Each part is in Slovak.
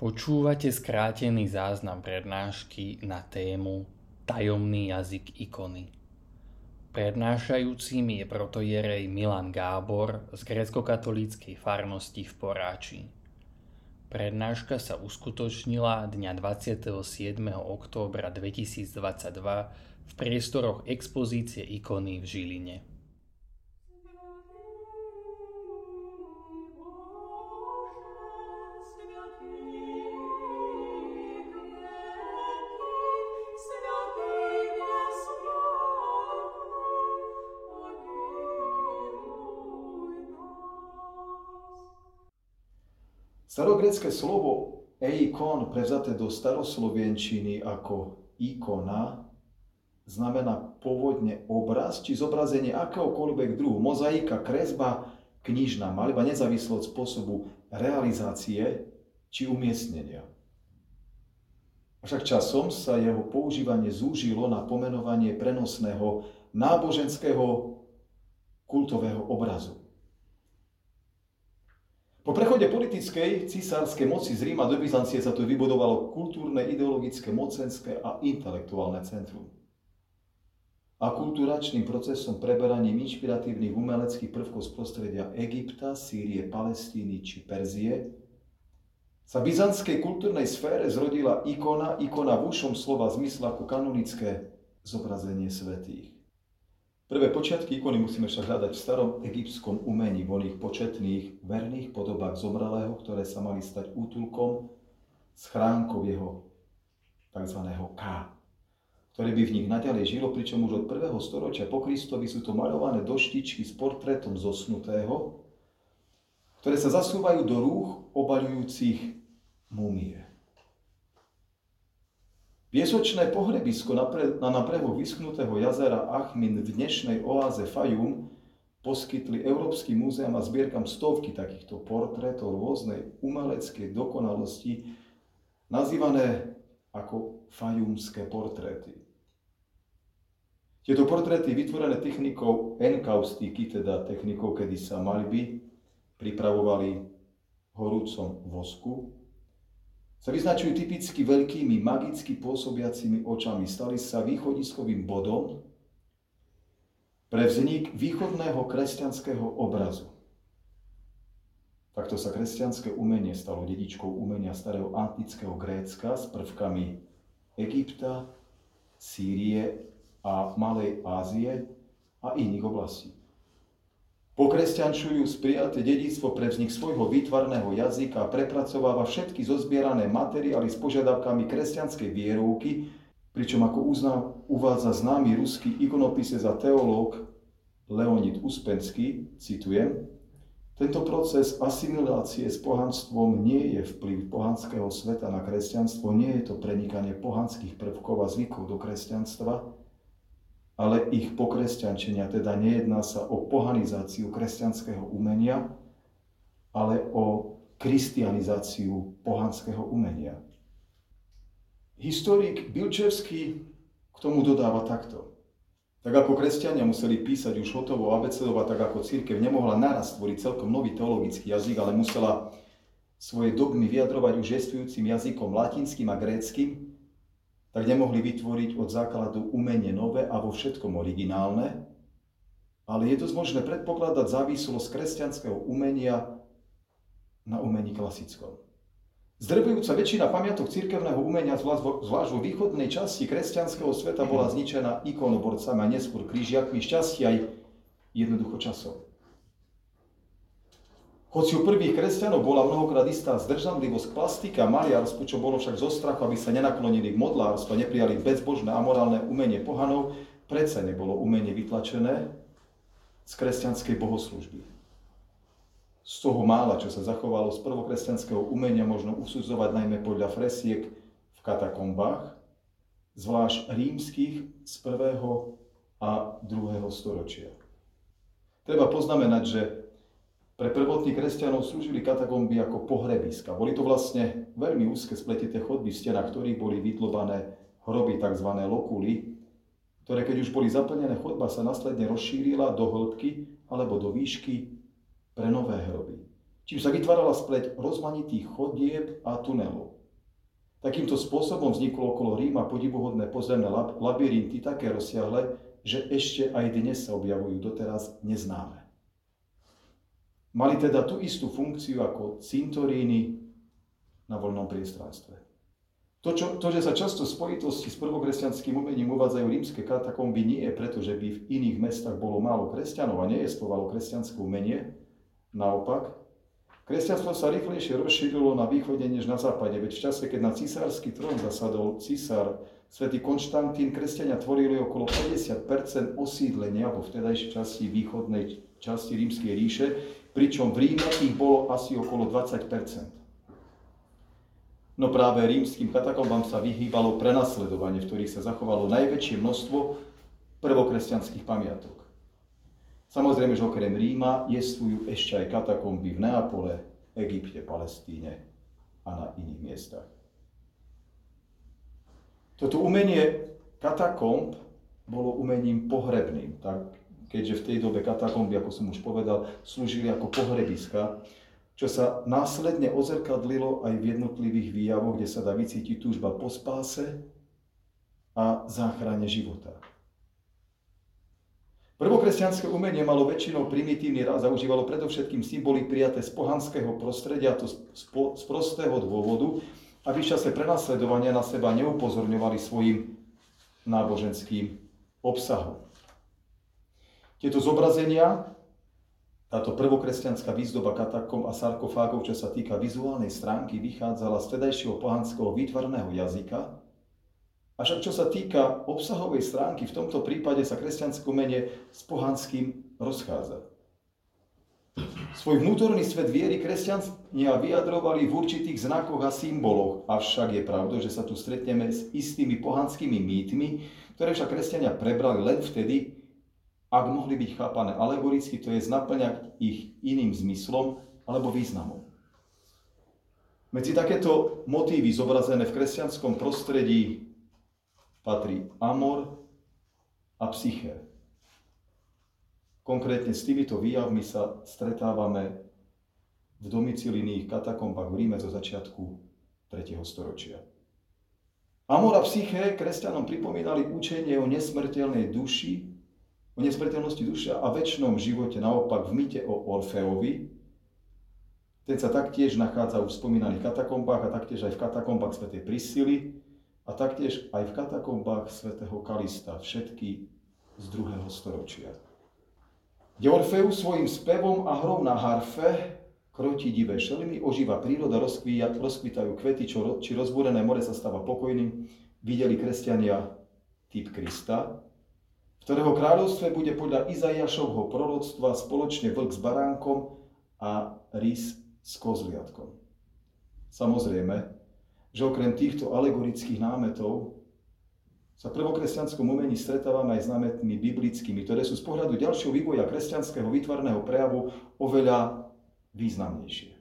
Počúvate skrátený záznam prednášky na tému Tajomný jazyk ikony. Prednášajúcim je protojerej Milan Gábor z grecko-katolíckej farnosti v Poráči. Prednáška sa uskutočnila dňa 27. októbra 2022 v priestoroch expozície ikony v Žiline. Starogrecké slovo eikon, prevzaté do staroslovenčiny ako ikona, znamená pôvodne obraz či zobrazenie akéhokoľvek druhu, mozaika, kresba, knižná maliba, nezávislo od spôsobu realizácie či umiestnenia. Avšak časom sa jeho používanie zúžilo na pomenovanie prenosného náboženského kultového obrazu. Po prechode politickej císarskej moci z Ríma do Byzancie sa tu vybudovalo kultúrne, ideologické, mocenské a intelektuálne centrum. A kultúračným procesom preberaním inšpiratívnych umeleckých prvkov z prostredia Egypta, Sýrie, Palestíny či Perzie sa v byzantskej kultúrnej sfére zrodila ikona, ikona v ušom slova zmysle ako kanonické zobrazenie svetých. Prvé počiatky ikony musíme však hľadať v starom egyptskom umení, v oných početných, verných podobách zomrelého, ktoré sa mali stať útulkom, schránkou jeho tzv. K, ktoré by v nich naďalej žilo, pričom už od prvého storočia po Kristovi sú to maľované doštičky s portrétom zosnutého, ktoré sa zasúvajú do rúch obaľujúcich múmie. Piesočné pohrebisko na, pre, na, brehu vyschnutého jazera Achmin v dnešnej oáze Fajum poskytli Európskym múzeám a zbierkam stovky takýchto portrétov rôznej umeleckej dokonalosti, nazývané ako fajumské portréty. Tieto portréty vytvorené technikou enkaustiky, teda technikou, kedy sa malby pripravovali horúcom vosku, sa vyznačujú typicky veľkými, magicky pôsobiacimi očami. Stali sa východiskovým bodom pre vznik východného kresťanského obrazu. Takto sa kresťanské umenie stalo dedičkou umenia starého antického Grécka s prvkami Egypta, Sýrie a Malej Ázie a iných oblastí. Pokresťančujú sprijaté dedictvo pre vznik svojho výtvarného jazyka a prepracováva všetky zozbierané materiály s požiadavkami kresťanskej vierovky, pričom ako uzná, uvádza známy ruský ikonopisec a teológ Leonid Uspenský, citujem, tento proces asimilácie s pohanstvom nie je vplyv pohanského sveta na kresťanstvo, nie je to prenikanie pohanských prvkov a zvykov do kresťanstva, ale ich pokresťančenia. Teda nejedná sa o pohanizáciu kresťanského umenia, ale o kristianizáciu pohanského umenia. Historik Bilčevský k tomu dodáva takto. Tak ako kresťania museli písať už hotovo abecedova, tak ako církev nemohla naraz stvoriť celkom nový teologický jazyk, ale musela svoje dogmy vyjadrovať už jestvujúcim jazykom latinským a gréckým, tak nemohli vytvoriť od základu umenie nové a vo všetkom originálne, ale je dosť možné predpokladať závislosť kresťanského umenia na umení klasickom. Zdrvujúca väčšina pamiatok cirkevného umenia, zvlášť vo východnej časti kresťanského sveta, bola zničená ikonoborcami a neskôr krížiakmi šťastia aj jednoducho časom. Hoci u prvých kresťanov bola mnohokrát istá zdržanlivosť plastika, maliarstvo, čo bolo však zo strachu, aby sa nenaklonili k modlárstvu a neprijali bezbožné a morálne umenie pohanov, predsa nebolo umenie vytlačené z kresťanskej bohoslužby. Z toho mála, čo sa zachovalo z prvokresťanského umenia, možno usudzovať najmä podľa fresiek v katakombách, zvlášť rímskych z prvého a druhého storočia. Treba poznamenať, že pre prvotných kresťanov slúžili katakomby ako pohrebiska. Boli to vlastne veľmi úzke spletité chodby v stenách, ktorých boli vytlobané hroby, tzv. lokuly, ktoré keď už boli zaplnené, chodba sa následne rozšírila do hĺbky alebo do výšky pre nové hroby. čím sa vytvárala spleť rozmanitých chodieb a tunelov. Takýmto spôsobom vzniklo okolo Ríma podivuhodné pozemné labyrinty také rozsiahle, že ešte aj dnes sa objavujú doteraz neznáme. Mali teda tú istú funkciu ako cintoríny na voľnom priestranstve. To, čo, to, že sa často v spojitosti s prvokresťanským umením uvádzajú rímske katakomby, nie je preto, že by v iných mestách bolo málo kresťanov a nejestovalo kresťanské umenie. Naopak, kresťanstvo sa rýchlejšie rozšírilo na východe než na západe, veď v čase, keď na cisársky trón zasadol cisár svätý Konštantín, kresťania tvorili okolo 50 osídlenia vo vtedajšej časti východnej časti rímskej ríše, pričom v Ríme ich bolo asi okolo 20% No práve rímským katakombám sa vyhýbalo prenasledovanie, v ktorých sa zachovalo najväčšie množstvo prvokresťanských pamiatok. Samozrejme, že okrem Ríma jestvujú ešte aj katakomby v Neapole, Egypte, Palestíne a na iných miestach. Toto umenie katakomb bolo umením pohrebným, tak keďže v tej dobe katakomby, ako som už povedal, slúžili ako pohrebiska, čo sa následne ozrkadlilo aj v jednotlivých výjavoch, kde sa dá vycítiť túžba po spáse a záchrane života. Prvokresťanské umenie malo väčšinou primitívny rád, zaužívalo predovšetkým symboly prijaté z pohanského prostredia, a to z prostého dôvodu, aby v čase prenasledovania na seba neupozorňovali svojim náboženským obsahom. Tieto zobrazenia táto prvokresťanská výzdoba katakom a sarkofágov, čo sa týka vizuálnej stránky, vychádzala z vtedajšieho pohanského výtvarného jazyka. Avšak čo sa týka obsahovej stránky, v tomto prípade sa kresťanské umenie s pohanským rozchádza. Svoj vnútorný svet viery kresťania vyjadrovali v určitých znakoch a symboloch, avšak je pravdou, že sa tu stretneme s istými pohanskými mýtmi, ktoré však kresťania prebrali len vtedy, ak mohli byť chápané alegoricky, to je naplňať ich iným zmyslom alebo významom. Medzi takéto motívy zobrazené v kresťanskom prostredí patrí amor a psyché. Konkrétne s týmito výjavmi sa stretávame v domicilných katakombách v Ríme zo začiatku 3. storočia. Amor a psyché kresťanom pripomínali učenie o nesmrteľnej duši o nesmrteľnosti duše a väčšnom živote. Naopak v mýte o Orfeovi, ten sa taktiež nachádza v spomínaných katakombách a taktiež aj v katakombách svätej Prisily a taktiež aj v katakombách svätého Kalista, všetky z druhého storočia. Kde Orfeus svojim spevom a hrou na harfe kroti divé šeliny, ožíva príroda, rozkvitajú kvety, čo, či rozbúrené more sa stáva pokojným. Videli kresťania typ Krista, ktorého kráľovstve bude podľa Izaiašovho proroctva spoločne vlk s baránkom a rys s kozliatkom. Samozrejme, že okrem týchto alegorických námetov sa v prvokresťanskom umení stretávame aj s námetmi biblickými, ktoré sú z pohľadu ďalšieho vývoja kresťanského výtvarného prejavu oveľa významnejšie.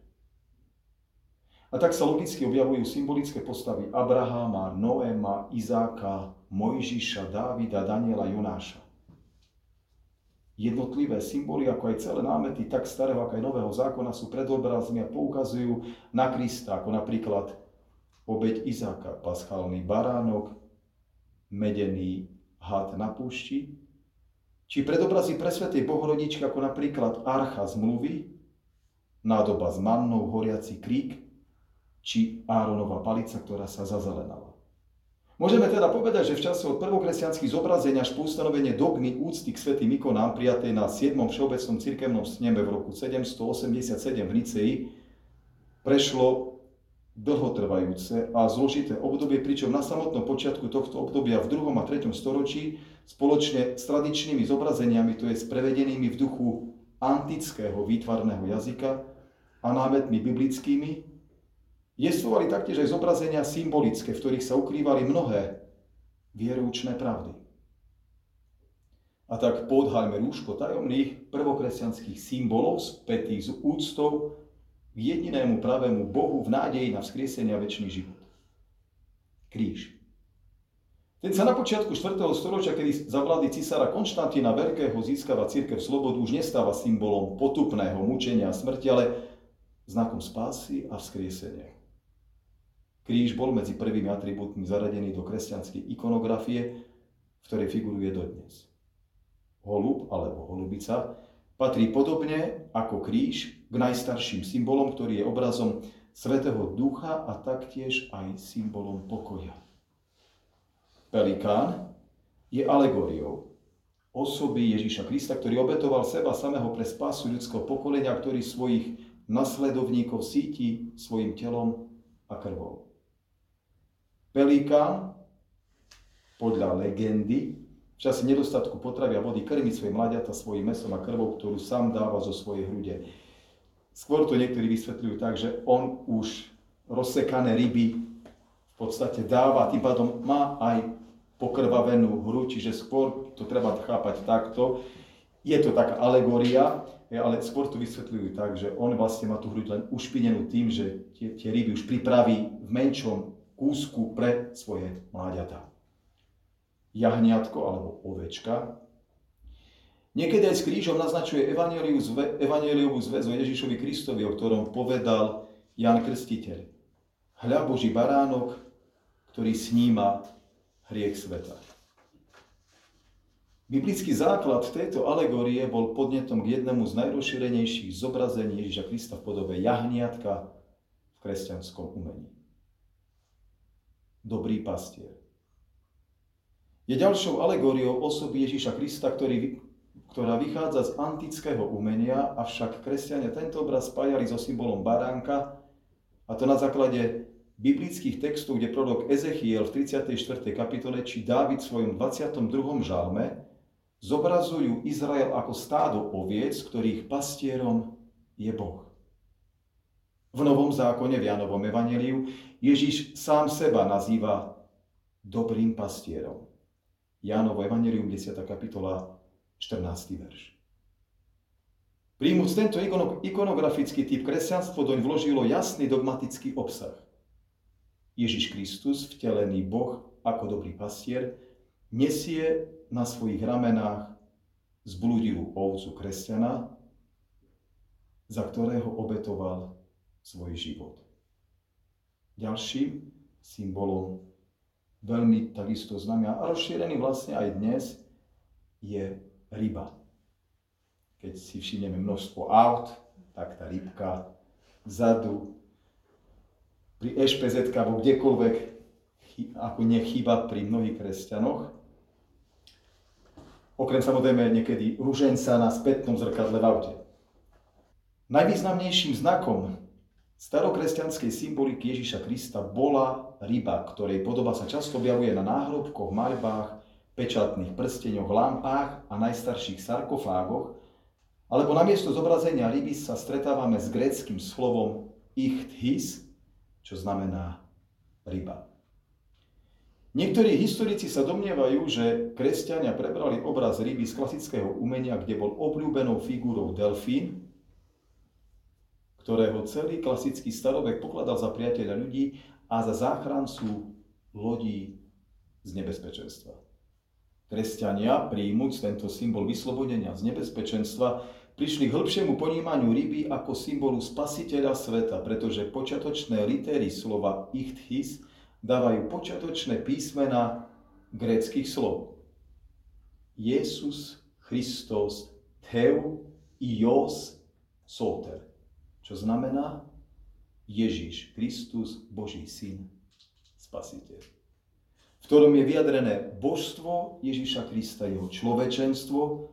A tak sa logicky objavujú symbolické postavy Abraháma, Noéma, Izáka, Mojžiša, Dávida, Daniela, Jonáša. Jednotlivé symboly, ako aj celé námety tak starého, ako aj nového zákona sú predobrazmi a poukazujú na Krista, ako napríklad obeď Izáka, paschálny baránok, medený had na púšti, či predobrazy presvetej Bohorodičky, ako napríklad archa zmluvy, nádoba s mannou, horiaci krík, či Áronova palica, ktorá sa zazelenala. Môžeme teda povedať, že v čase od prvokresťanských zobrazení až po ustanovenie dogmy úcty k svätým ikonám prijatej na 7. všeobecnom cirkevnom sneme v roku 787 v Nicei prešlo dlhotrvajúce a zložité obdobie, pričom na samotnom počiatku tohto obdobia v 2. a 3. storočí spoločne s tradičnými zobrazeniami, to je s prevedenými v duchu antického výtvarného jazyka a námetmi biblickými, Jestvovali taktiež aj zobrazenia symbolické, v ktorých sa ukrývali mnohé vieroučné pravdy. A tak podhaľme rúško tajomných prvokresťanských symbolov spätých s úctou k jedinému pravému Bohu v nádeji na vzkriesenie a väčší život. Kríž. Ten sa na počiatku 4. storočia, kedy za vlády cisára Konštantína Veľkého získava církev slobodu, už nestáva symbolom potupného mučenia a smrti, ale znakom spásy a vzkriesenia. Kríž bol medzi prvými atribútmi zaradený do kresťanskej ikonografie, v ktorej figuruje dodnes. Holub alebo holubica patrí podobne ako kríž k najstarším symbolom, ktorý je obrazom Svetého Ducha a taktiež aj symbolom pokoja. Pelikán je alegóriou osoby Ježíša Krista, ktorý obetoval seba samého pre spásu ľudského pokolenia, ktorý svojich nasledovníkov síti svojim telom a krvou. Pelikán podľa legendy v čase nedostatku potravy a vody krmi svoje mladiata svojim mesom a krvou, ktorú sám dáva zo svojej hrude. Skôr to niektorí vysvetľujú tak, že on už rozsekané ryby v podstate dáva, tým pádom má aj pokrvavenú hru, čiže skôr to treba chápať takto. Je to taká alegória, ale skôr to vysvetľujú tak, že on vlastne má tú hruď len ušpinenú tým, že tie, tie ryby už pripraví v menšom kúsku pre svoje mláďatá. Jahniatko alebo ovečka. Niekedy aj s krížom naznačuje evanieliovú zväzu Ježišovi Kristovi, o ktorom povedal Jan Krstiteľ. Hľa Boží baránok, ktorý sníma hriech sveta. Biblický základ tejto alegórie bol podnetom k jednému z najrozšírenejších zobrazení Ježiša Krista v podobe jahniatka v kresťanskom umení. Dobrý pastier. Je ďalšou alegóriou osoby Ježiša Krista, ktorý, ktorá vychádza z antického umenia, avšak kresťania tento obraz spájali so symbolom baránka, a to na základe biblických textov, kde prorok Ezechiel v 34. kapitole či Dávid v svojom 22. žalme zobrazujú Izrael ako stádo oviec, ktorých pastierom je Boh. V Novom zákone, v Janovom evaneliu, Ježiš sám seba nazýva dobrým pastierom. Jánovo evanelium, 10. kapitola, 14. verš. Príjmuc tento ikonografický typ kresťanstvo doň vložilo jasný dogmatický obsah – Ježiš Kristus, vtelený Boh ako dobrý pastier, nesie na svojich ramenách zbludilú ovcu kresťana, za ktorého obetoval svoj život. Ďalším symbolom, veľmi takisto známy a rozšírený vlastne aj dnes, je ryba. Keď si všimneme množstvo aut, tak tá rybka vzadu pri EŠPZ alebo kdekoľvek, ako nechýba pri mnohých kresťanoch. Okrem samozrejme niekedy ruženca na spätnom zrkadle v aute. Najvýznamnejším znakom starokresťanskej symboliky Ježiša Krista bola ryba, ktorej podoba sa často objavuje na náhrobkoch, maľbách, pečatných prsteňoch, lampách a najstarších sarkofágoch, alebo namiesto zobrazenia ryby sa stretávame s gréckým slovom ichthys, čo znamená ryba. Niektorí historici sa domnievajú, že kresťania prebrali obraz ryby z klasického umenia, kde bol obľúbenou figurou delfín, ktorého celý klasický starovek pokladal za priateľa ľudí a za záchrancu lodí z nebezpečenstva. Kresťania, príjmuť tento symbol vyslobodenia z nebezpečenstva, prišli k hĺbšiemu ponímaniu ryby ako symbolu spasiteľa sveta, pretože počiatočné litéry slova ichthys dávajú počiatočné písmena gréckých slov. Jesus Christos Theu Ios Soter, čo znamená Ježiš Kristus, Boží syn, Spasiteľ. V ktorom je vyjadrené božstvo Ježiša Krista, jeho človečenstvo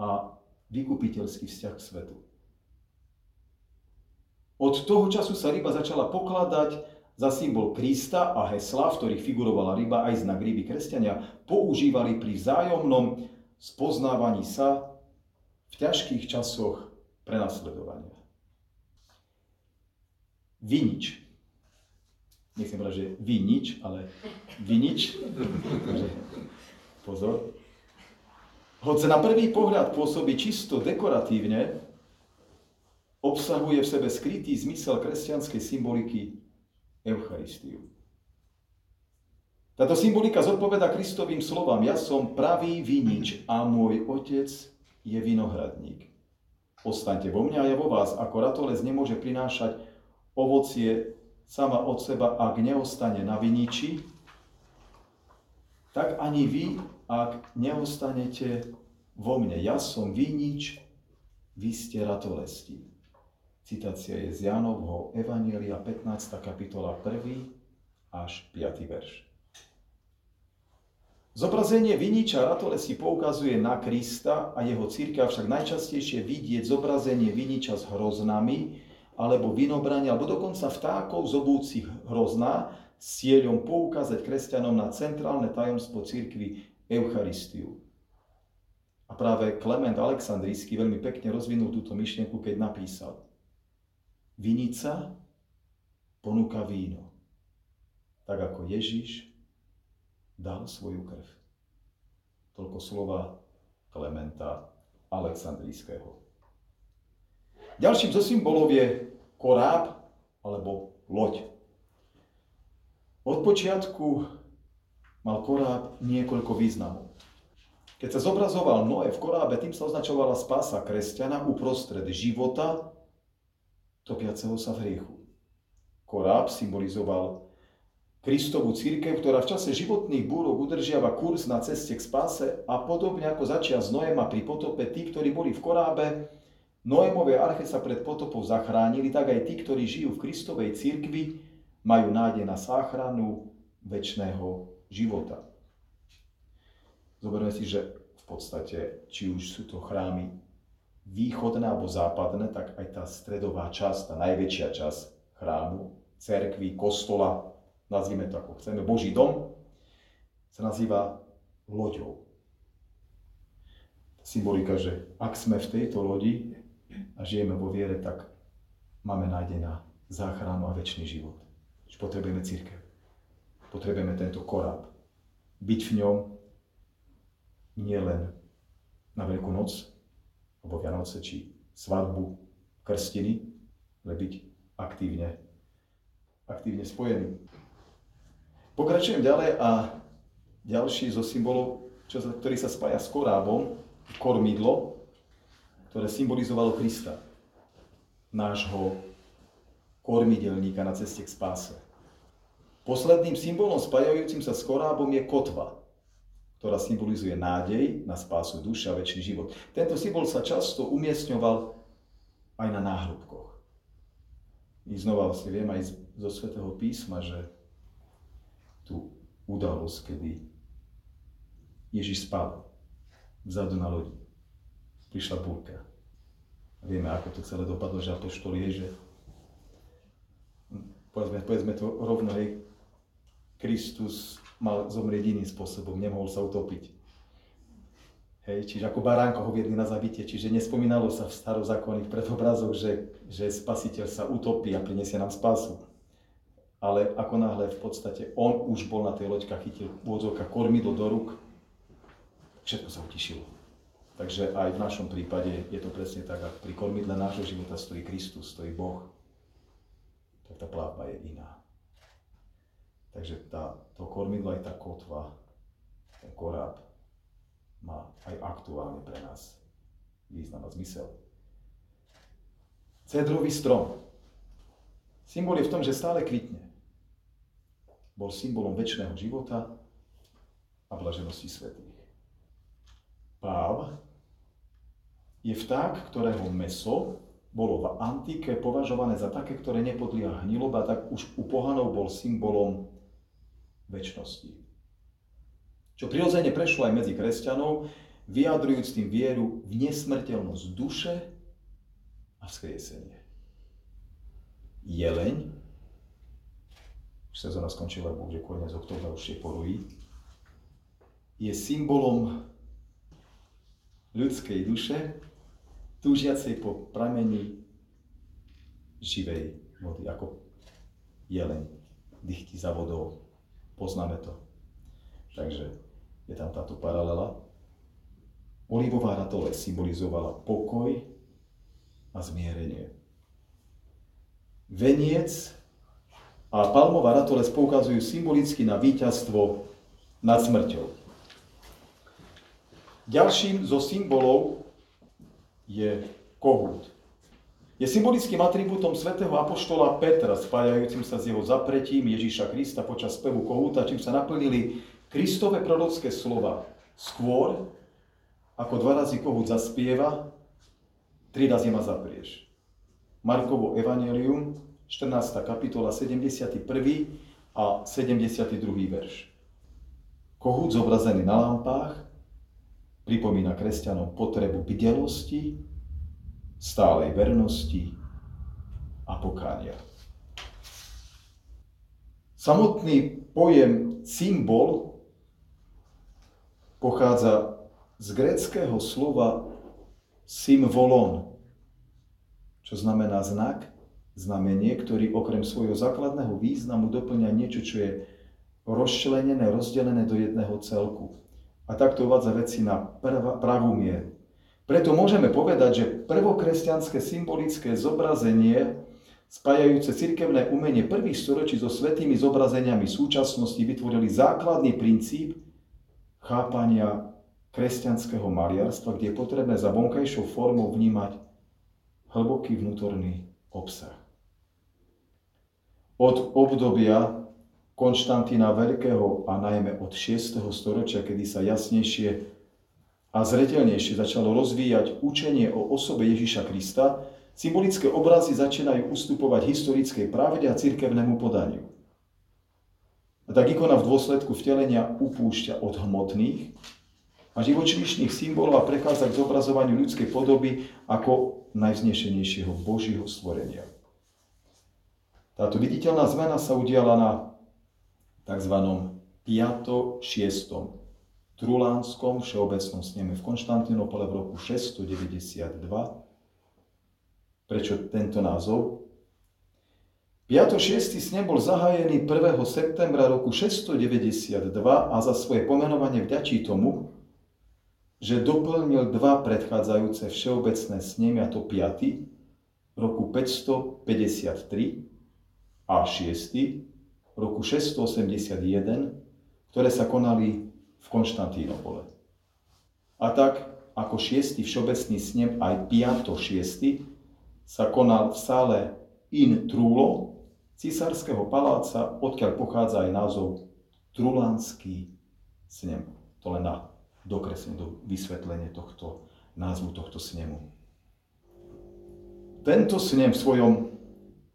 a vykupiteľský vzťah k svetu. Od toho času sa ryba začala pokladať za symbol Krista a hesla, v ktorých figurovala ryba aj znak ryby kresťania, používali pri vzájomnom spoznávaní sa v ťažkých časoch prenasledovania. Vinič. Nechcem povedať, že vinič, ale vinič. Pozor. Hoď na prvý pohľad pôsobí čisto dekoratívne, obsahuje v sebe skrytý zmysel kresťanskej symboliky Eucharistiu. Táto symbolika zodpoveda Kristovým slovám. Ja som pravý vinič a môj otec je vinohradník. Ostaňte vo mňa a ja vo vás, ako ratolesť nemôže prinášať ovocie sama od seba, ak neostane na viniči, tak ani vy, ak neostanete vo mne. Ja som vinič, vy ste ratolesti. Citácia je z Jánovho Evanielia 15. kapitola 1. až 5. verš. Zobrazenie viniča ratolesti poukazuje na Krista a jeho církev, však najčastejšie vidieť zobrazenie viniča s hroznami, alebo vinobrania, alebo dokonca vtákov zobúcich hrozná, s cieľom poukázať kresťanom na centrálne tajomstvo církvy Eucharistiu. A práve Klement Aleksandrijský veľmi pekne rozvinul túto myšlienku, keď napísal Vinica ponúka víno, tak ako Ježiš dal svoju krv. Toľko slova Klementa Aleksandrijského. Ďalším zo symbolov je koráb alebo loď. Od počiatku mal koráb niekoľko významov. Keď sa zobrazoval Noé v korábe, tým sa označovala spása kresťana uprostred života, topiaceho sa v hriechu. Koráb symbolizoval Kristovú církev, ktorá v čase životných búrok udržiava kurz na ceste k spáse a podobne ako začia s Noema pri potope, tí, ktorí boli v korábe, Noémovej arche sa pred potopou zachránili, tak aj tí, ktorí žijú v Kristovej církvi, majú nádej na záchranu väčšného života. Zoberme si, že v podstate, či už sú to chrámy východné alebo západné, tak aj tá stredová časť, tá najväčšia časť chrámu, cerkvy, kostola, nazvime to ako chceme, Boží dom, sa nazýva loďou. Symbolika, že ak sme v tejto lodi a žijeme vo viere, tak máme nádej záchranu a väčší život. Potrebujeme církev. Potrebujeme tento koráb. Byť v ňom nie len na Veľkú noc, alebo Vianoce, či svadbu, krstiny, ale byť aktívne, aktívne spojený. Pokračujem ďalej a ďalší zo symbolov, čo, ktorý sa spája s korábom, kormidlo, ktoré symbolizovalo Krista, nášho kormidelníka na ceste k spáse. Posledným symbolom spájajúcim sa s korábom je kotva, ktorá symbolizuje nádej na spásu duše a väčší život. Tento symbol sa často umiestňoval aj na náhrobkoch. I znova si viem aj zo svätého písma, že tú udalosť, kedy Ježiš spal vzadu na lodi. Prišla búrka. Vieme, ako to celé dopadlo, že apoštol je, že povedzme, povedzme to rovno, hej, Kristus mal zomrieť iným spôsobom, nemohol sa utopiť. Hej, čiže ako baránko ho viedli na zabitie, čiže nespomínalo sa v starozákonných predobrazoch, že, že spasiteľ sa utopí a prinesie nám spasu ale ako náhle v podstate on už bol na tej loďka, chytil vôdzovka kormidlo do rúk, všetko sa utišilo. Takže aj v našom prípade je to presne tak, ak pri kormidle nášho života stojí Kristus, stojí Boh, tak tá pláva je iná. Takže tá, to kormidlo, aj tá kotva, ten koráb má aj aktuálne pre nás význam a zmysel. Cedrový strom. Symbol je v tom, že stále kvitne bol symbolom väčšného života a blaženosti svetých. Páv je vták, ktorého meso bolo v antike považované za také, ktoré nepodlieha hniloba, tak už u pohanov bol symbolom väčšnosti. Čo prirodzene prešlo aj medzi kresťanov, vyjadrujúc tým vieru v nesmrteľnosť duše a vzkriesenie. Jeleň už sezóna skončila, bohužiaľ koniec oktobra už je porují, je symbolom ľudskej duše, túžiacej po pramení živej vody, ako jeleň dychtí za vodou. Poznáme to. Takže je tam táto paralela. Olivová ratole symbolizovala pokoj a zmierenie. Veniec a palmová ratolesť poukazujú symbolicky na víťazstvo nad smrťou. Ďalším zo symbolov je kohút. Je symbolickým atribútom svätého apoštola Petra, spájajúcim sa s jeho zapretím Ježíša Krista počas spevu kohúta, čím sa naplnili Kristové prorocké slova. Skôr, ako dva razy kohút zaspieva, tri razy ma zaprieš. Markovo Evangelium, 14. kapitola, 71. a 72. verš. Kohút zobrazený na lampách pripomína kresťanom potrebu bdelosti, stálej vernosti a pokánia. Samotný pojem symbol pochádza z gréckého slova symbolon, čo znamená znak, znamenie, ktorý okrem svojho základného významu doplňa niečo, čo je rozčlenené, rozdelené do jedného celku. A takto uvádza veci na pravú mieru. Preto môžeme povedať, že prvokresťanské symbolické zobrazenie spájajúce cirkevné umenie prvých storočí so svetými zobrazeniami súčasnosti vytvorili základný princíp chápania kresťanského maliarstva, kde je potrebné za vonkajšou formou vnímať hlboký vnútorný obsah. Od obdobia Konštantína Veľkého a najmä od 6. storočia, kedy sa jasnejšie a zretelnejšie začalo rozvíjať učenie o osobe Ježíša Krista, symbolické obrazy začínajú ustupovať historickej pravde a cirkevnému podaniu. A tak ikona v dôsledku vtelenia upúšťa od hmotných a živočíšnych symbolov a prechádza k zobrazovaniu ľudskej podoby ako najvznešenejšieho Božího stvorenia. Táto viditeľná zmena sa udiala na tzv. 5. 6. Trulánskom všeobecnom sneme v Konštantinopole v roku 692. Prečo tento názov? 5.6. snem bol zahájený 1. septembra roku 692 a za svoje pomenovanie vďačí tomu, že doplnil dva predchádzajúce všeobecné snemy, a to 5. roku 553 a 6. roku 681, ktoré sa konali v Konštantínopole. A tak ako šiestý všeobecný snem aj 5. 6. sa konal v sále In Trulo, cisárskeho paláca, odkiaľ pochádza aj názov Trulánsky snem. To len na dokreslenie, do vysvetlenie tohto názvu tohto snemu. Tento snem v svojom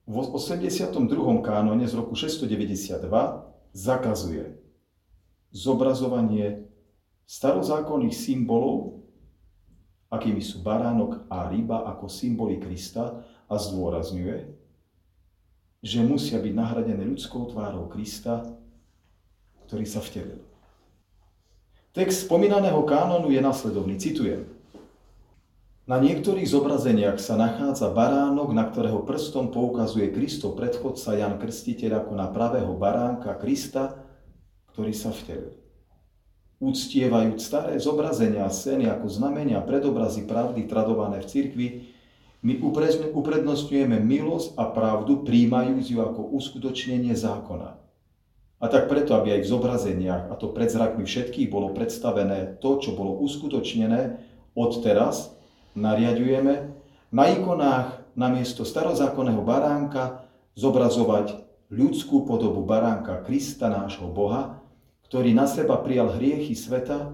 v 82. kánone z roku 692 zakazuje zobrazovanie starozákonných symbolov, akými sú baránok a ryba ako symboly Krista a zdôrazňuje, že musia byť nahradené ľudskou tvárou Krista, ktorý sa vtelil. Text spomínaného kánonu je nasledovný, citujem. Na niektorých zobrazeniach sa nachádza baránok, na ktorého prstom poukazuje Kristov predchodca Jan Krstiteľ ako na pravého baránka Krista, ktorý sa vtelil. Uctievajúc staré zobrazenia a scény ako znamenia predobrazy pravdy tradované v cirkvi, my uprednostňujeme milosť a pravdu, príjmajúc ju ako uskutočnenie zákona. A tak preto, aby aj v zobrazeniach, a to pred zrakmi všetkých, bolo predstavené to, čo bolo uskutočnené, od teraz nariadujeme na ikonách namiesto starozákonného baránka zobrazovať ľudskú podobu baránka Krista, nášho Boha, ktorý na seba prijal hriechy sveta,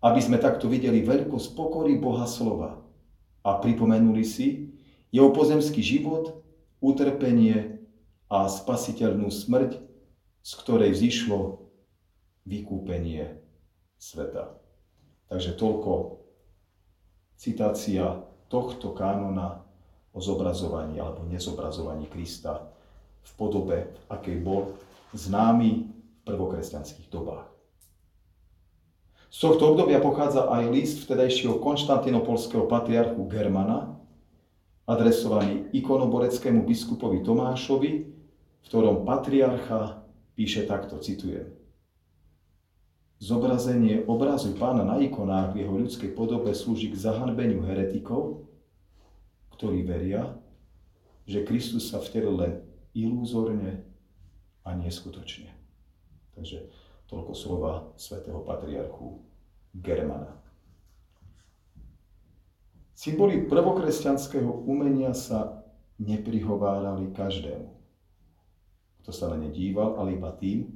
aby sme takto videli veľkosť pokory Boha slova a pripomenuli si jeho pozemský život, utrpenie a spasiteľnú smrť, z ktorej vzýšlo vykúpenie sveta. Takže toľko citácia tohto kánona o zobrazovaní alebo nezobrazovaní Krista v podobe, akej bol známy prvokresťanských dobách. Z tohto obdobia pochádza aj list vtedajšieho konštantinopolského patriarchu Germana, adresovaný ikonoboreckému biskupovi Tomášovi, v ktorom patriarcha píše takto, citujem. Zobrazenie obrazu pána na ikonách v jeho ľudskej podobe slúži k zahanbeniu heretikov, ktorí veria, že Kristus sa vtelil ilúzorne a neskutočne. Takže toľko slova svätého patriarchu Germana. Symboly prvokresťanského umenia sa neprihovárali každému, kto sa na ne díval, ale iba tým,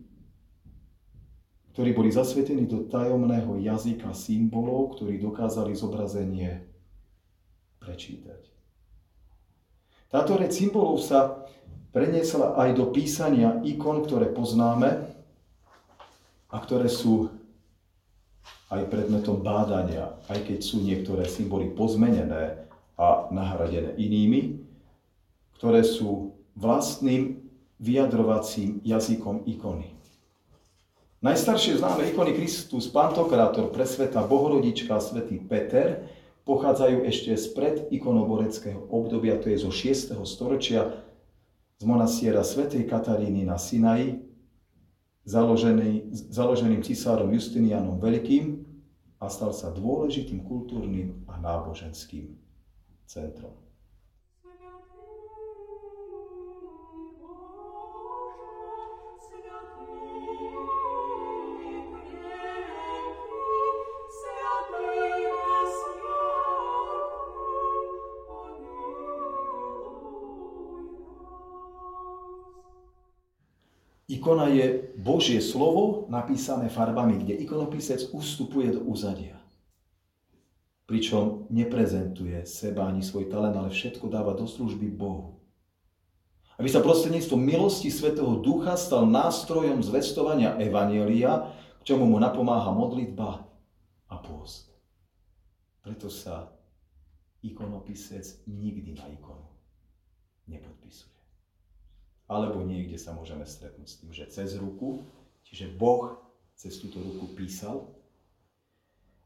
ktorí boli zasvetení do tajomného jazyka symbolov, ktorí dokázali zobrazenie prečítať. Táto reč symbolov sa preniesla aj do písania ikon, ktoré poznáme a ktoré sú aj predmetom bádania, aj keď sú niektoré symboly pozmenené a nahradené inými, ktoré sú vlastným vyjadrovacím jazykom ikony. Najstaršie známe ikony Kristus Pantokrátor, presveta Bohorodička a svätý Peter pochádzajú ešte z pred ikonoboreckého obdobia, to je zo 6. storočia, z monastiera svätej Kataríny na Sinaji, založený, založeným cisárom Justinianom Veľkým a stal sa dôležitým kultúrnym a náboženským centrom. Ikona je Božie slovo napísané farbami, kde ikonopisec ustupuje do úzadia. Pričom neprezentuje seba ani svoj talent, ale všetko dáva do služby Bohu. Aby sa prostredníctvom milosti Svetého Ducha stal nástrojom zvestovania Evanielia, k čomu mu napomáha modlitba a pôst. Preto sa ikonopisec nikdy na ikonu nepodpisuje alebo niekde sa môžeme stretnúť s tým, že cez ruku, čiže Boh cez túto ruku písal.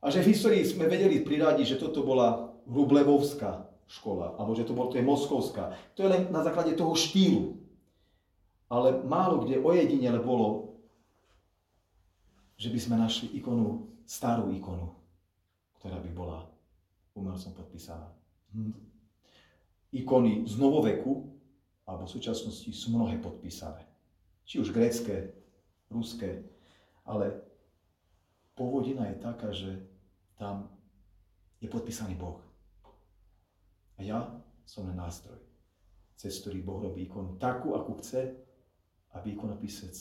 A že v histórii sme vedeli priradiť, že toto bola Rublevovská škola, alebo že to, bol, to je Moskovská. To je len na základe toho štýlu. Ale málo kde ojedinele bolo, že by sme našli ikonu, starú ikonu, ktorá by bola umelcom podpísaná. Hm. Ikony z novoveku, alebo v súčasnosti sú mnohé podpísané. Či už grécké, ruské, ale pôvodina je taká, že tam je podpísaný Boh. A ja som len nástroj, cez ktorý Boh robí ikonu takú, akú chce, aby ikonopisec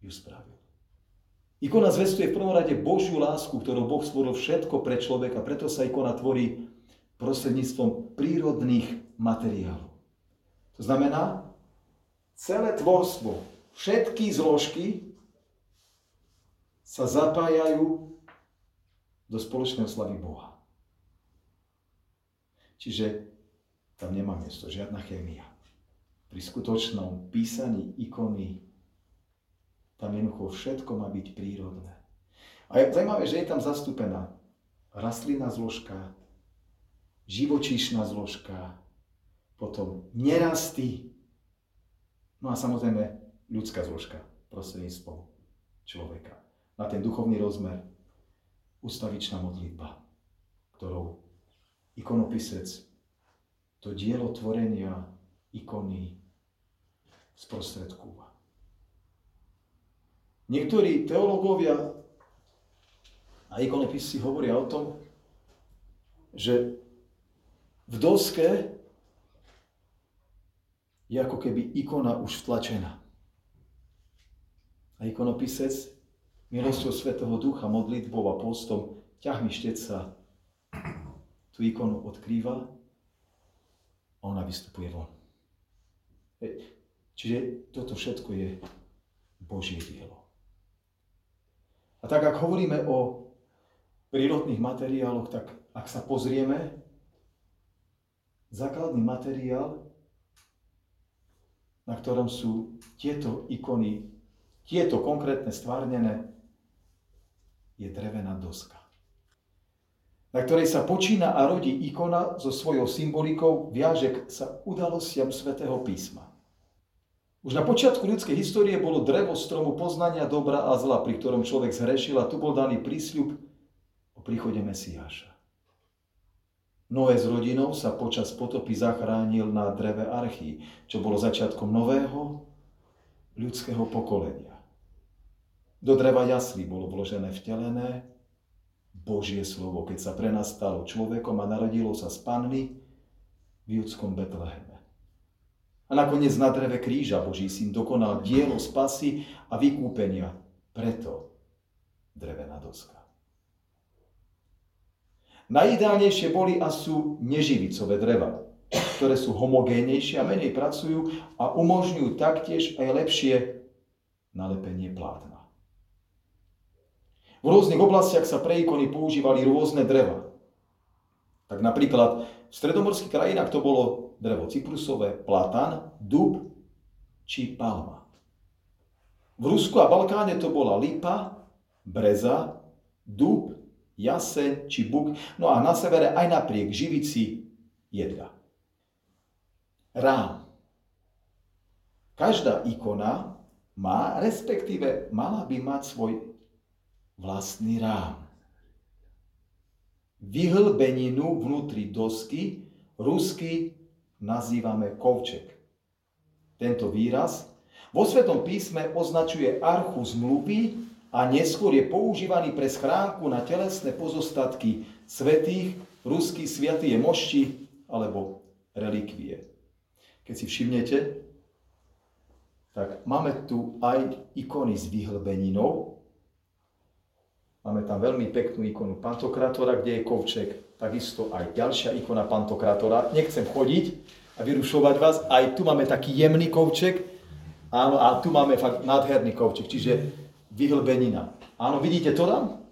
ju spravil. Ikona zvestuje v prvom rade Božiu lásku, ktorou Boh stvoril všetko pre človeka, preto sa ikona tvorí prostredníctvom prírodných materiálov. To znamená, celé tvorstvo, všetky zložky sa zapájajú do spoločného slavy Boha. Čiže tam nemá miesto žiadna chémia. Pri skutočnom písaní ikony tam jednoducho všetko má byť prírodné. A je zaujímavé, že je tam zastúpená rastlinná zložka, živočíšna zložka, potom nerasty, no a samozrejme ľudská zložka prostredníctvom človeka. Na ten duchovný rozmer ustavičná modlitba, ktorou ikonopisec to dielo tvorenia ikony sprostredkúva. Niektorí teológovia a ikonopisci hovoria o tom, že v doske je ako keby ikona už vtlačená. A ikonopisec milosťou Svetého Ducha, modlitbou a postom ťahmi šteca tú ikonu odkrýva a ona vystupuje von. Čiže toto všetko je Božie dielo. A tak, ak hovoríme o prírodných materiáloch, tak ak sa pozrieme, základný materiál na ktorom sú tieto ikony, tieto konkrétne stvárnené, je drevená doska, na ktorej sa počína a rodí ikona so svojou symbolikou, viaže sa udalostiam svätého písma. Už na počiatku ľudskej histórie bolo drevo stromu poznania dobra a zla, pri ktorom človek zhrešil a tu bol daný prísľub o príchode Mesiáša. Noé s rodinou sa počas potopy zachránil na dreve archy, čo bolo začiatkom nového ľudského pokolenia. Do dreva jaslí bolo vložené vtelené Božie slovo, keď sa pre nás stalo človekom a narodilo sa z panny v judskom Betleheme. A nakoniec na dreve kríža Boží syn dokonal dielo spasy a vykúpenia. Preto drevená doska. Najideálnejšie boli a sú neživicové dreva, ktoré sú homogénejšie a menej pracujú a umožňujú taktiež aj lepšie nalepenie plátna. V rôznych oblastiach sa pre ikony používali rôzne dreva. Tak napríklad v stredomorských krajinách to bolo drevo cyprusové, platan, dub či palma. V Rusku a Balkáne to bola lipa, breza, dub jaseň či buk, no a na severe aj napriek živici jedľa. Rám. Každá ikona má, respektíve mala by mať svoj vlastný rám. Vyhlbeninu vnútri dosky rusky nazývame kovček. Tento výraz vo Svetom písme označuje archu zmluvy a neskôr je používaný pre schránku na telesné pozostatky svetých, ruských sviatie mošti alebo relikvie. Keď si všimnete, tak máme tu aj ikony s vyhlbeninou. Máme tam veľmi peknú ikonu Pantokratora, kde je kovček. Takisto aj ďalšia ikona Pantokratora. Nechcem chodiť a vyrušovať vás. Aj tu máme taký jemný kovček. Áno, a tu máme fakt nádherný kovček. Čiže vyhlbenina. Áno, vidíte to tam?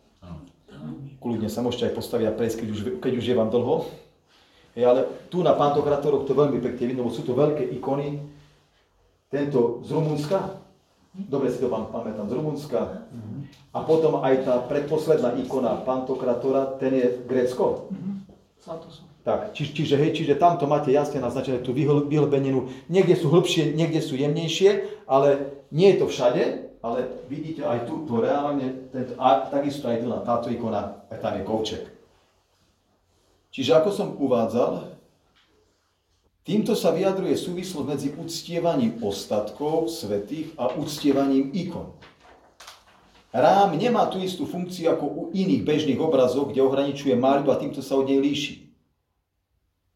Kľudne sa môžete aj postaviť a prejsť, keď už, keď už je vám dlho. Je, ale tu na pantokratoroch to veľmi pekne vidno, sú to veľké ikony. Tento z Rumunska, dobre si to vám pamätám, z Rumunska. A potom aj tá predposledná ikona pantokratora, ten je Grécko. Tak, či, čiže, hej, čiže tamto máte jasne naznačené tú vyhlbeninu. Niekde sú hĺbšie, niekde sú jemnejšie, ale nie je to všade, ale vidíte aj tu, to reálne, tento, a takisto aj na táto ikona, aj tam je kovček. Čiže ako som uvádzal, týmto sa vyjadruje súvislosť medzi uctievaním ostatkov svetých a uctievaním ikon. Rám nemá tú istú funkciu ako u iných bežných obrazov, kde ohraničuje maľbu a týmto sa od nej líši.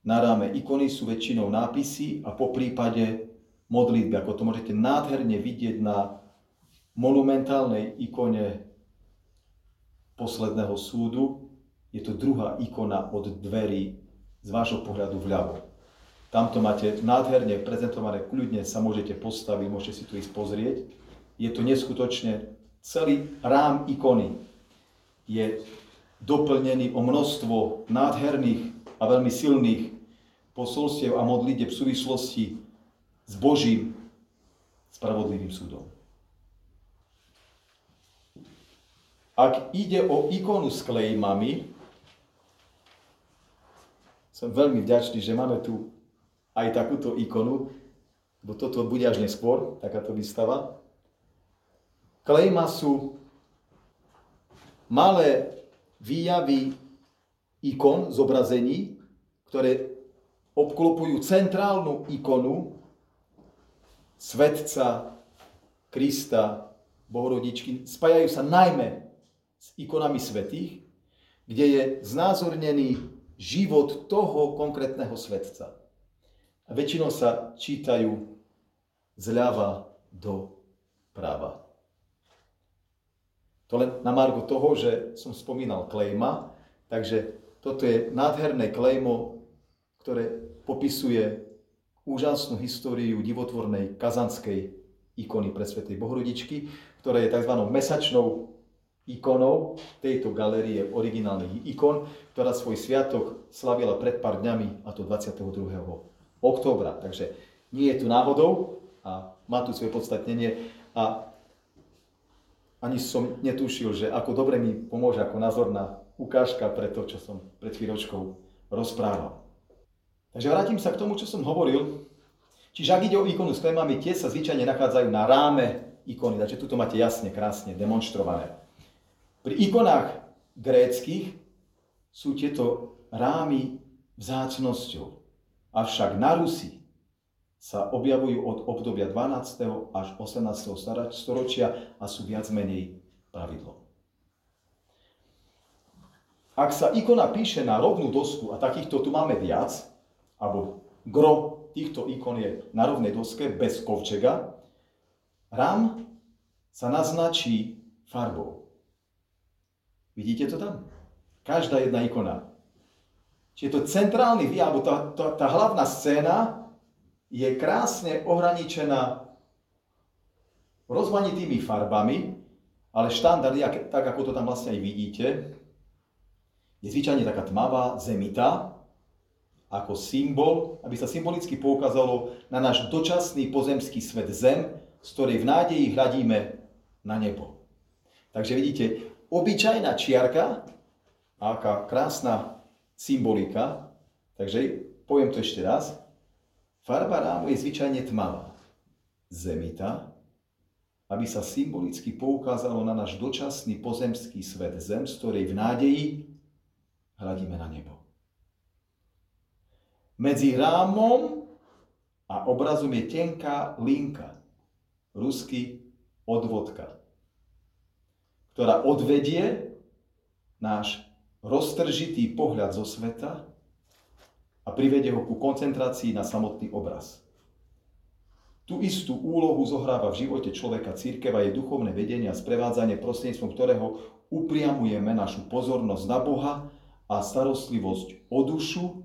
Na ráme ikony sú väčšinou nápisy a po prípade modlitby, ako to môžete nádherne vidieť na monumentálnej ikone posledného súdu. Je to druhá ikona od dverí z vášho pohľadu vľavo. Tamto máte nádherne prezentované, kľudne sa môžete postaviť, môžete si tu ísť pozrieť. Je to neskutočne celý rám ikony je doplnený o množstvo nádherných a veľmi silných posolstiev a modlitev v súvislosti s Božím spravodlivým súdom. Ak ide o ikonu s klejmami, som veľmi vďačný, že máme tu aj takúto ikonu, bo toto bude až neskôr, takáto výstava. Klejma sú malé výjavy ikon, zobrazení, ktoré obklopujú centrálnu ikonu svetca, Krista, Bohorodičky. Spájajú sa najmä s ikonami svetých, kde je znázornený život toho konkrétneho svetca. A väčšinou sa čítajú zľava do práva. To len na margo toho, že som spomínal klejma, takže toto je nádherné klejmo, ktoré popisuje úžasnú históriu divotvornej kazanskej ikony pre Svetej Bohorodičky, ktorá je tzv. mesačnou ikonov tejto galérie originálnych ikon, ktorá svoj sviatok slavila pred pár dňami, a to 22. októbra. Takže nie je tu náhodou a má tu svoje podstatnenie a ani som netušil, že ako dobre mi pomôže ako názorná ukážka pre to, čo som pred chvíľočkou rozprával. Takže vrátim sa k tomu, čo som hovoril. Čiže ak ide o ikonu s témami, tie sa zvyčajne nachádzajú na ráme ikony, takže tu to máte jasne, krásne demonstrované. Pri ikonách gréckých sú tieto rámy vzácnosťou. Avšak na Rusi sa objavujú od obdobia 12. až 18. storočia a sú viac menej pravidlo. ak sa ikona píše na rovnú dosku, a takýchto tu máme viac, alebo gro týchto ikon je na rovnej doske bez kovčega, rám sa naznačí farbou. Vidíte to tam? Každá jedna ikona. Čiže to centrálny výjav, alebo tá, tá, tá hlavná scéna je krásne ohraničená rozmanitými farbami, ale štandard, tak ako to tam vlastne aj vidíte, je zvyčajne taká tmavá, zemitá, ako symbol, aby sa symbolicky poukázalo na náš dočasný pozemský svet zem, z ktorej v nádeji hľadíme na nebo. Takže vidíte, obyčajná čiarka, aká krásna symbolika, takže poviem to ešte raz, farba rámu je zvyčajne tmavá, zemitá, aby sa symbolicky poukázalo na náš dočasný pozemský svet zem, z ktorej v nádeji hľadíme na nebo. Medzi rámom a obrazom je tenká linka, rusky odvodka, ktorá odvedie náš roztržitý pohľad zo sveta a privedie ho ku koncentrácii na samotný obraz. Tú istú úlohu zohráva v živote človeka církev a jej duchovné vedenie a sprevádzanie prostredníctvom ktorého upriamujeme našu pozornosť na Boha a starostlivosť o dušu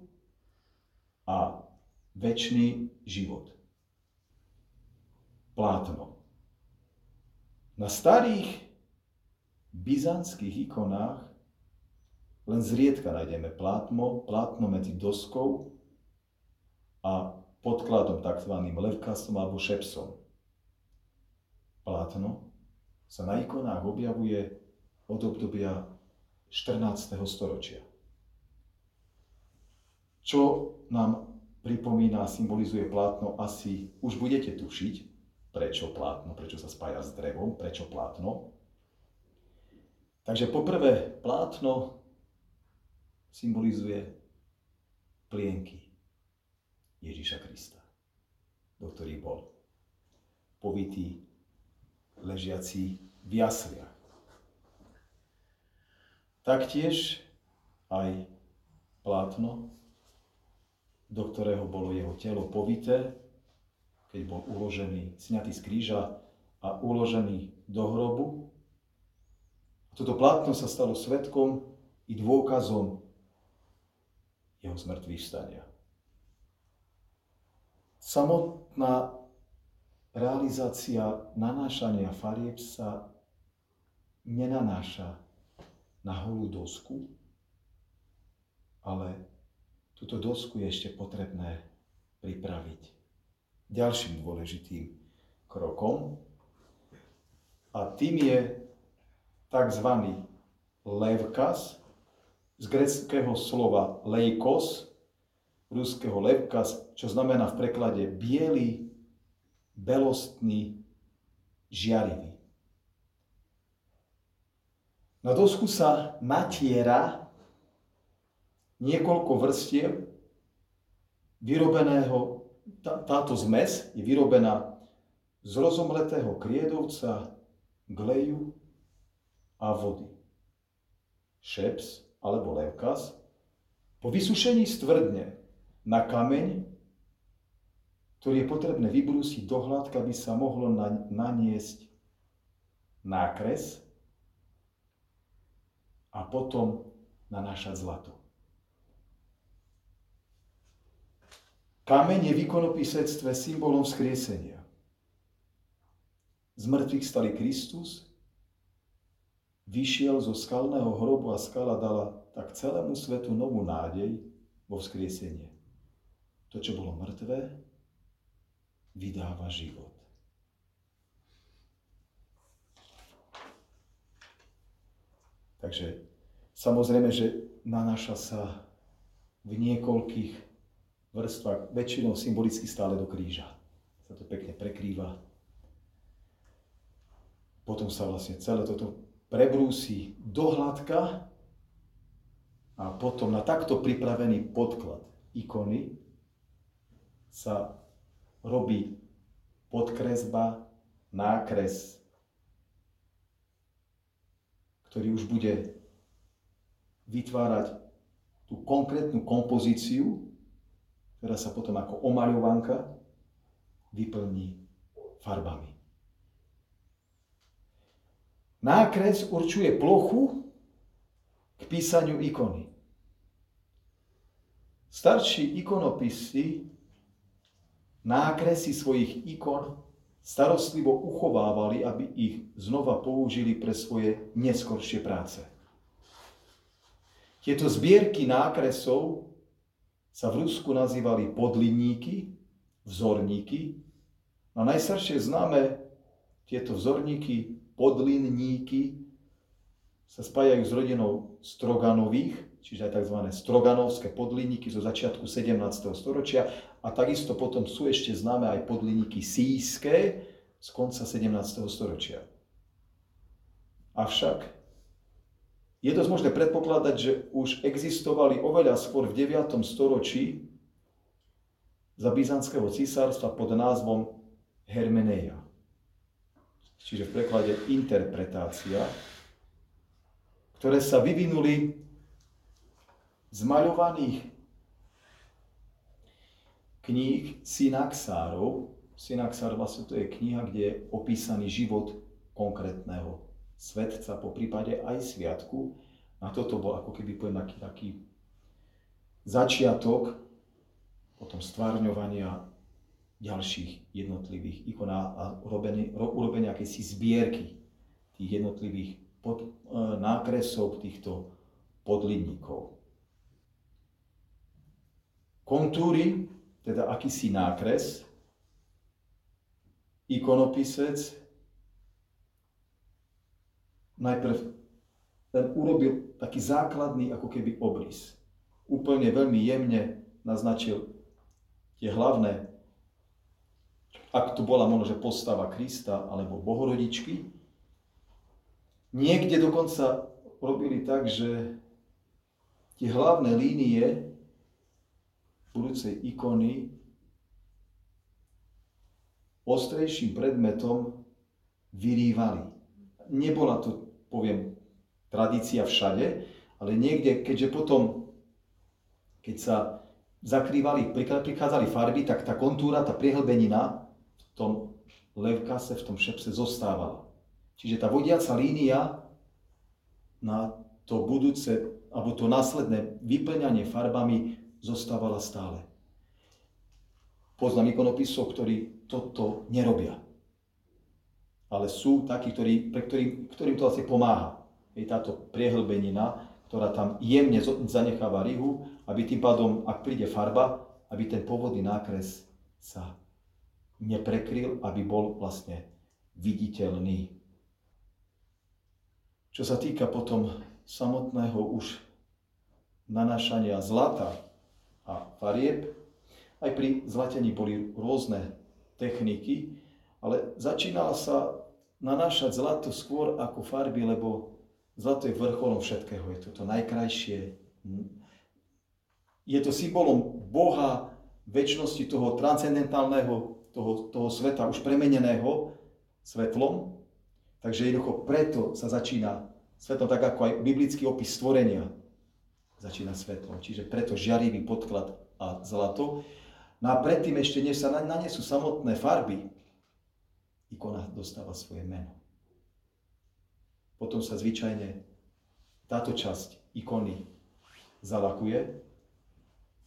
a väčší život. Plátno. Na starých byzantských ikonách len zriedka nájdeme plátno, plátno medzi doskou a podkladom tzv. levkasom alebo šepsom. Plátno sa na ikonách objavuje od obdobia 14. storočia. Čo nám pripomína symbolizuje plátno, asi už budete tušiť, prečo plátno, prečo sa spája s drevom, prečo plátno. Takže poprvé, plátno symbolizuje plienky. Ježíša Krista, do ktorých bol povitý, ležiaci v jasliach. Taktiež aj plátno, do ktorého bolo jeho telo povité, keď bol uložený, sňatý z kríža a uložený do hrobu. Toto plátno sa stalo svetkom i dôkazom jeho zmrtvých stania samotná realizácia nanášania farieb sa nenanáša na holú dosku, ale túto dosku je ešte potrebné pripraviť ďalším dôležitým krokom a tým je tzv. levkas z greckého slova leikos, ruského levka, čo znamená v preklade biely, belostný, žiarivý. Na dosku sa natiera niekoľko vrstiev vyrobeného, tá, táto zmes je vyrobená z rozomletého kriedovca, gleju a vody. Šeps alebo levkas po vysušení stvrdne na kameň, ktorý je potrebné vybrúsiť do hladka, aby sa mohlo naniesť nákres a potom nanášať zlato. Kameň je v ikonopisectve symbolom skriesenia. Z mŕtvych stali Kristus, vyšiel zo skalného hrobu a skala dala tak celému svetu novú nádej vo vzkriesenie to, čo bolo mŕtvé, vydáva život. Takže samozrejme, že nanáša sa v niekoľkých vrstvách, väčšinou symbolicky stále do kríža. Sa to pekne prekrýva. Potom sa vlastne celé toto prebrúsi do hladka a potom na takto pripravený podklad ikony sa robí podkresba, nákres, ktorý už bude vytvárať tú konkrétnu kompozíciu, ktorá sa potom ako omaľovanka vyplní farbami. Nákres určuje plochu k písaniu ikony. Starší ikonopisy nákresy svojich ikon starostlivo uchovávali, aby ich znova použili pre svoje neskoršie práce. Tieto zbierky nákresov sa v Rusku nazývali podlinníky, vzorníky. A najstaršie známe tieto vzorníky, podlinníky, sa spájajú s rodinou Stroganových, čiže aj tzv. stroganovské podlinníky zo začiatku 17. storočia a takisto potom sú ešte známe aj podlinníky síjské z konca 17. storočia. Avšak je dosť možné predpokladať, že už existovali oveľa skôr v 9. storočí za byzantského císarstva pod názvom Hermeneia. Čiže v preklade interpretácia, ktoré sa vyvinuli z maľovaných kníh synaxárov. Synaxár vlastne to je kniha, kde je opísaný život konkrétneho svetca, po prípade aj sviatku. A toto bol ako keby poviem taký, taký začiatok potom stvárňovania ďalších jednotlivých ikon a urobenie, urobenie akejsi zbierky tých jednotlivých pod, e, nákresov týchto podlinníkov. Kontúry, teda akýsi nákres, ikonopisec najprv ten urobil taký základný ako keby obrys. Úplne veľmi jemne naznačil tie hlavné, ak tu bola možno, že postava Krista alebo Bohorodičky, Niekde dokonca robili tak, že tie hlavné línie budúcej ikony ostrejším predmetom vyrývali. Nebola to, poviem, tradícia všade, ale niekde, keďže potom, keď sa zakrývali, prichádzali farby, tak tá kontúra, tá priehlbenina tom levkase, v tom šepse zostávala. Čiže tá vodiaca línia na to budúce, alebo to následné vyplňanie farbami zostávala stále. Poznám ikonopisov, ktorí toto nerobia. Ale sú takí, ktorí, pre ktorý, ktorým to asi pomáha. Je táto priehlbenina, ktorá tam jemne zanecháva rihu, aby tým pádom, ak príde farba, aby ten pôvodný nákres sa neprekryl, aby bol vlastne viditeľný. Čo sa týka potom samotného už nanášania zlata a farieb, aj pri zlatení boli rôzne techniky, ale začínala sa nanášať zlato skôr ako farby, lebo zlato je vrcholom všetkého, je to to najkrajšie. Je to symbolom Boha, väčšnosti toho transcendentálneho, toho, toho sveta, už premeneného svetlom. Takže jednoducho preto sa začína svetlom, tak ako aj biblický opis stvorenia začína svetlom. Čiže preto žiarivý podklad a zlato. No a predtým ešte, než sa nanesú samotné farby, ikona dostáva svoje meno. Potom sa zvyčajne táto časť ikony zalakuje,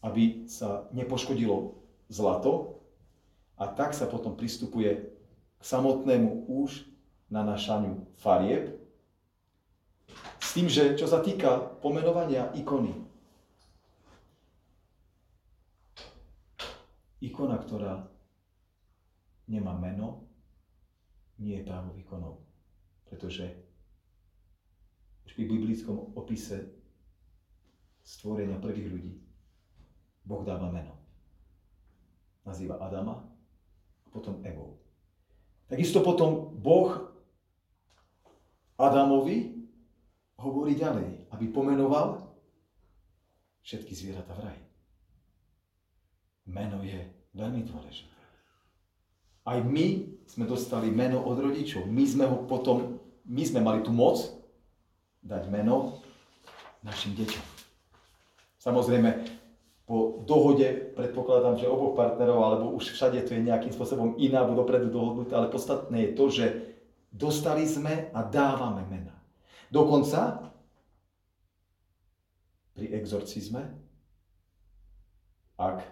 aby sa nepoškodilo zlato a tak sa potom pristupuje k samotnému už nanášaniu farieb. S tým, že čo sa týka pomenovania ikony, ikona, ktorá nemá meno, nie je právou ikonou. Pretože už pri biblickom opise stvorenia prvých ľudí Boh dáva meno. Nazýva Adama potom Evou. Takisto potom Boh Adamovi hovorí ďalej, aby pomenoval všetky zvieratá v raji. Meno je veľmi dôležité. Aj my sme dostali meno od rodičov. My sme ho potom, my sme mali tú moc dať meno našim deťom. Samozrejme, po dohode, predpokladám, že oboch partnerov, alebo už všade to je nejakým spôsobom iná, alebo dopredu dohodnuté, ale podstatné je to, že dostali sme a dávame mena. Dokonca pri exorcizme, ak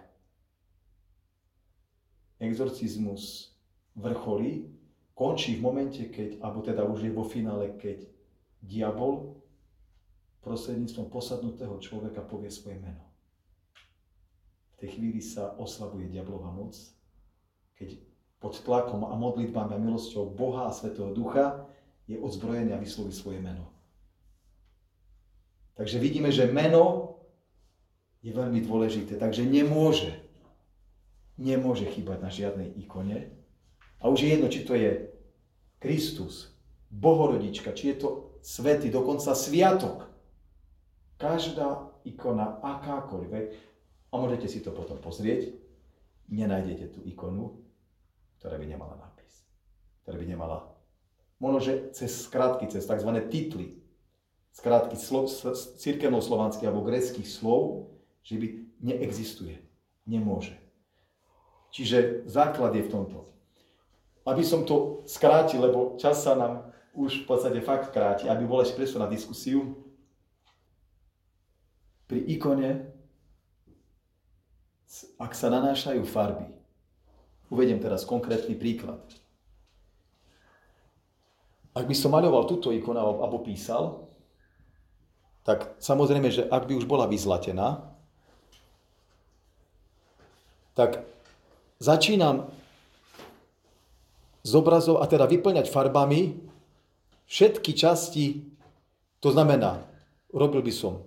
exorcizmus vrcholí, končí v momente, keď, alebo teda už je vo finále, keď diabol prostredníctvom posadnutého človeka povie svoje meno. Tej chvíli sa oslabuje diablová moc, keď pod tlakom a modlitbami a milosťou Boha a Svetého Ducha je odzbrojený a vysloví svoje meno. Takže vidíme, že meno je veľmi dôležité, takže nemôže, nemôže chýbať na žiadnej ikone. A už je jedno, či to je Kristus, Bohorodička, či je to svety, dokonca sviatok. Každá ikona, akákoľvek, a môžete si to potom pozrieť, nenájdete tú ikonu, ktorá by nemala nápis, ktorá by nemala, možno, cez skratky, cez tzv. titly, skratky slov, církevno-slovanských alebo greckých slov, že by neexistuje, nemôže. Čiže základ je v tomto. Aby som to skrátil, lebo čas sa nám už v podstate fakt kráti, aby bol ešte na diskusiu. Pri ikone, ak sa nanášajú farby, uvediem teraz konkrétny príklad. Ak by som maľoval túto ikonu alebo písal, tak samozrejme, že ak by už bola vyzlatená, tak začínam z obrazov a teda vyplňať farbami všetky časti, to znamená, robil by som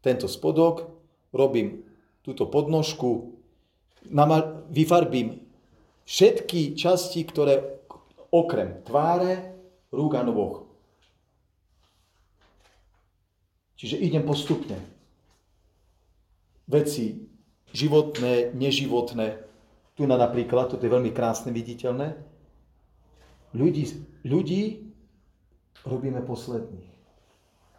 tento spodok, robím túto podnožku, vyfarbím všetky časti, ktoré okrem tváre, rúk a nôh. Čiže idem postupne. Veci životné, neživotné. Tu na napríklad, toto je veľmi krásne viditeľné. Ľudí, ľudí robíme posledných.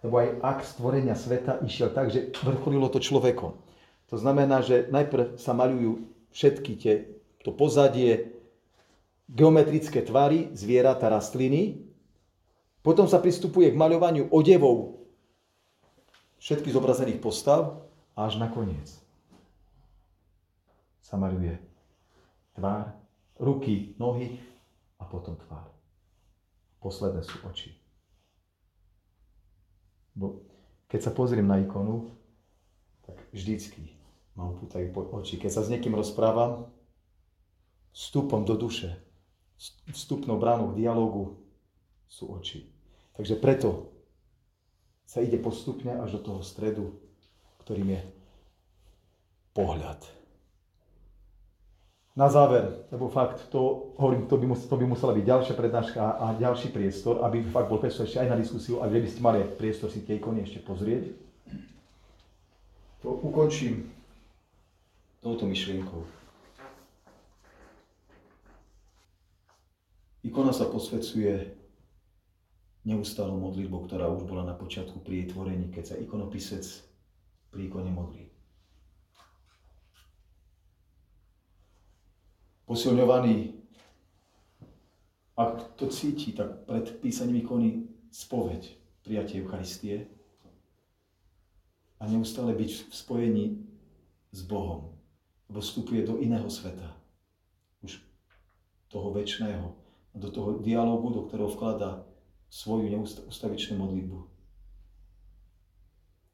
Lebo aj akt stvorenia sveta išiel tak, že vrcholilo to človekom. To znamená, že najprv sa maľujú všetky tie, to pozadie, geometrické tvary, zvieratá, rastliny. Potom sa pristupuje k maľovaniu odevov všetkých zobrazených postav a až nakoniec sa maľuje tvár, ruky, nohy a potom tvár. Posledné sú oči. Bo keď sa pozriem na ikonu, tak vždycky ma upútajú oči. Keď sa s niekým rozprávam, vstupom do duše, vstupnou bránou k dialogu sú oči. Takže preto sa ide postupne až do toho stredu, ktorým je pohľad. Na záver, lebo fakt, to, hovorím, to by, mus, to by musela byť ďalšia prednáška a ďalší priestor, aby fakt bol priestor ešte aj na diskusiu a že by ste mali priestor si tie ikony ešte pozrieť. To ukončím touto myšlienkou. Ikona sa posvedcuje neustálou modlitbou, ktorá už bola na počiatku pri jej tvorení, keď sa ikonopisec pri ikone modlí. posilňovaný, ak to cíti, tak pred písaním ikony spoveď, prijatie Eucharistie a neustále byť v spojení s Bohom, lebo vstupuje do iného sveta, už toho väčšného, do toho dialogu, do ktorého vkladá svoju ustavičnú modlitbu.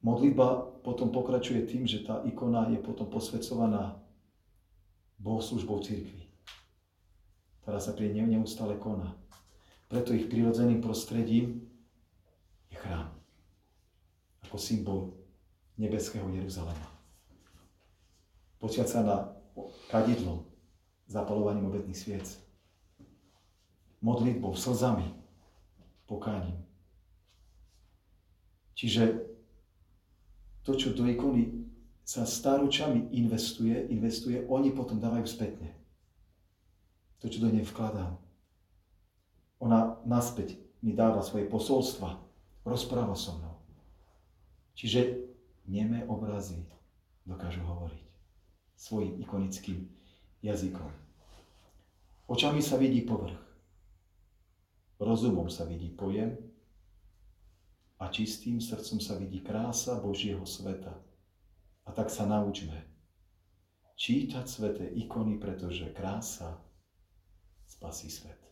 Modlitba potom pokračuje tým, že tá ikona je potom posvedcovaná bohoslužbou církvy ktorá sa pri nej neustále koná. Preto ich prirodzeným prostredím je chrám. Ako symbol nebeského Jeruzalema. Počiať sa na kadidlom, zapalovaním obetných sviec, modlitbou, slzami, pokáním. Čiže to, čo do ikony sa staročami investuje, investuje, oni potom dávajú spätne to, čo do nej vkladám. Ona naspäť mi dáva svoje posolstva, rozpráva so mnou. Čiže nemé obrazy dokážu hovoriť svojim ikonickým jazykom. Očami sa vidí povrch, rozumom sa vidí pojem a čistým srdcom sa vidí krása Božieho sveta. A tak sa naučme čítať sveté ikony, pretože krása spasí svet.